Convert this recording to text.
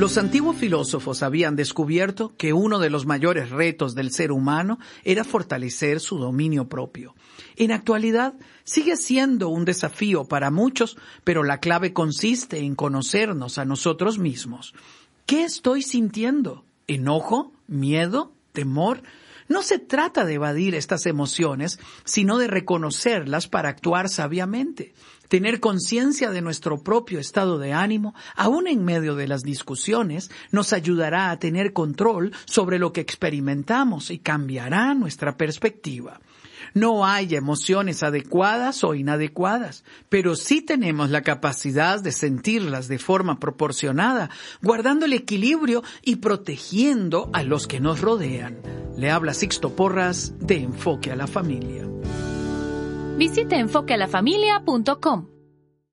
Los antiguos filósofos habían descubierto que uno de los mayores retos del ser humano era fortalecer su dominio propio. En actualidad sigue siendo un desafío para muchos, pero la clave consiste en conocernos a nosotros mismos. ¿Qué estoy sintiendo? ¿Enojo? ¿Miedo? ¿Temor? No se trata de evadir estas emociones, sino de reconocerlas para actuar sabiamente. Tener conciencia de nuestro propio estado de ánimo, aún en medio de las discusiones, nos ayudará a tener control sobre lo que experimentamos y cambiará nuestra perspectiva. No hay emociones adecuadas o inadecuadas, pero sí tenemos la capacidad de sentirlas de forma proporcionada, guardando el equilibrio y protegiendo a los que nos rodean. Le habla Sixto Porras de Enfoque a la Familia. Visite enfoquealafamilia.com.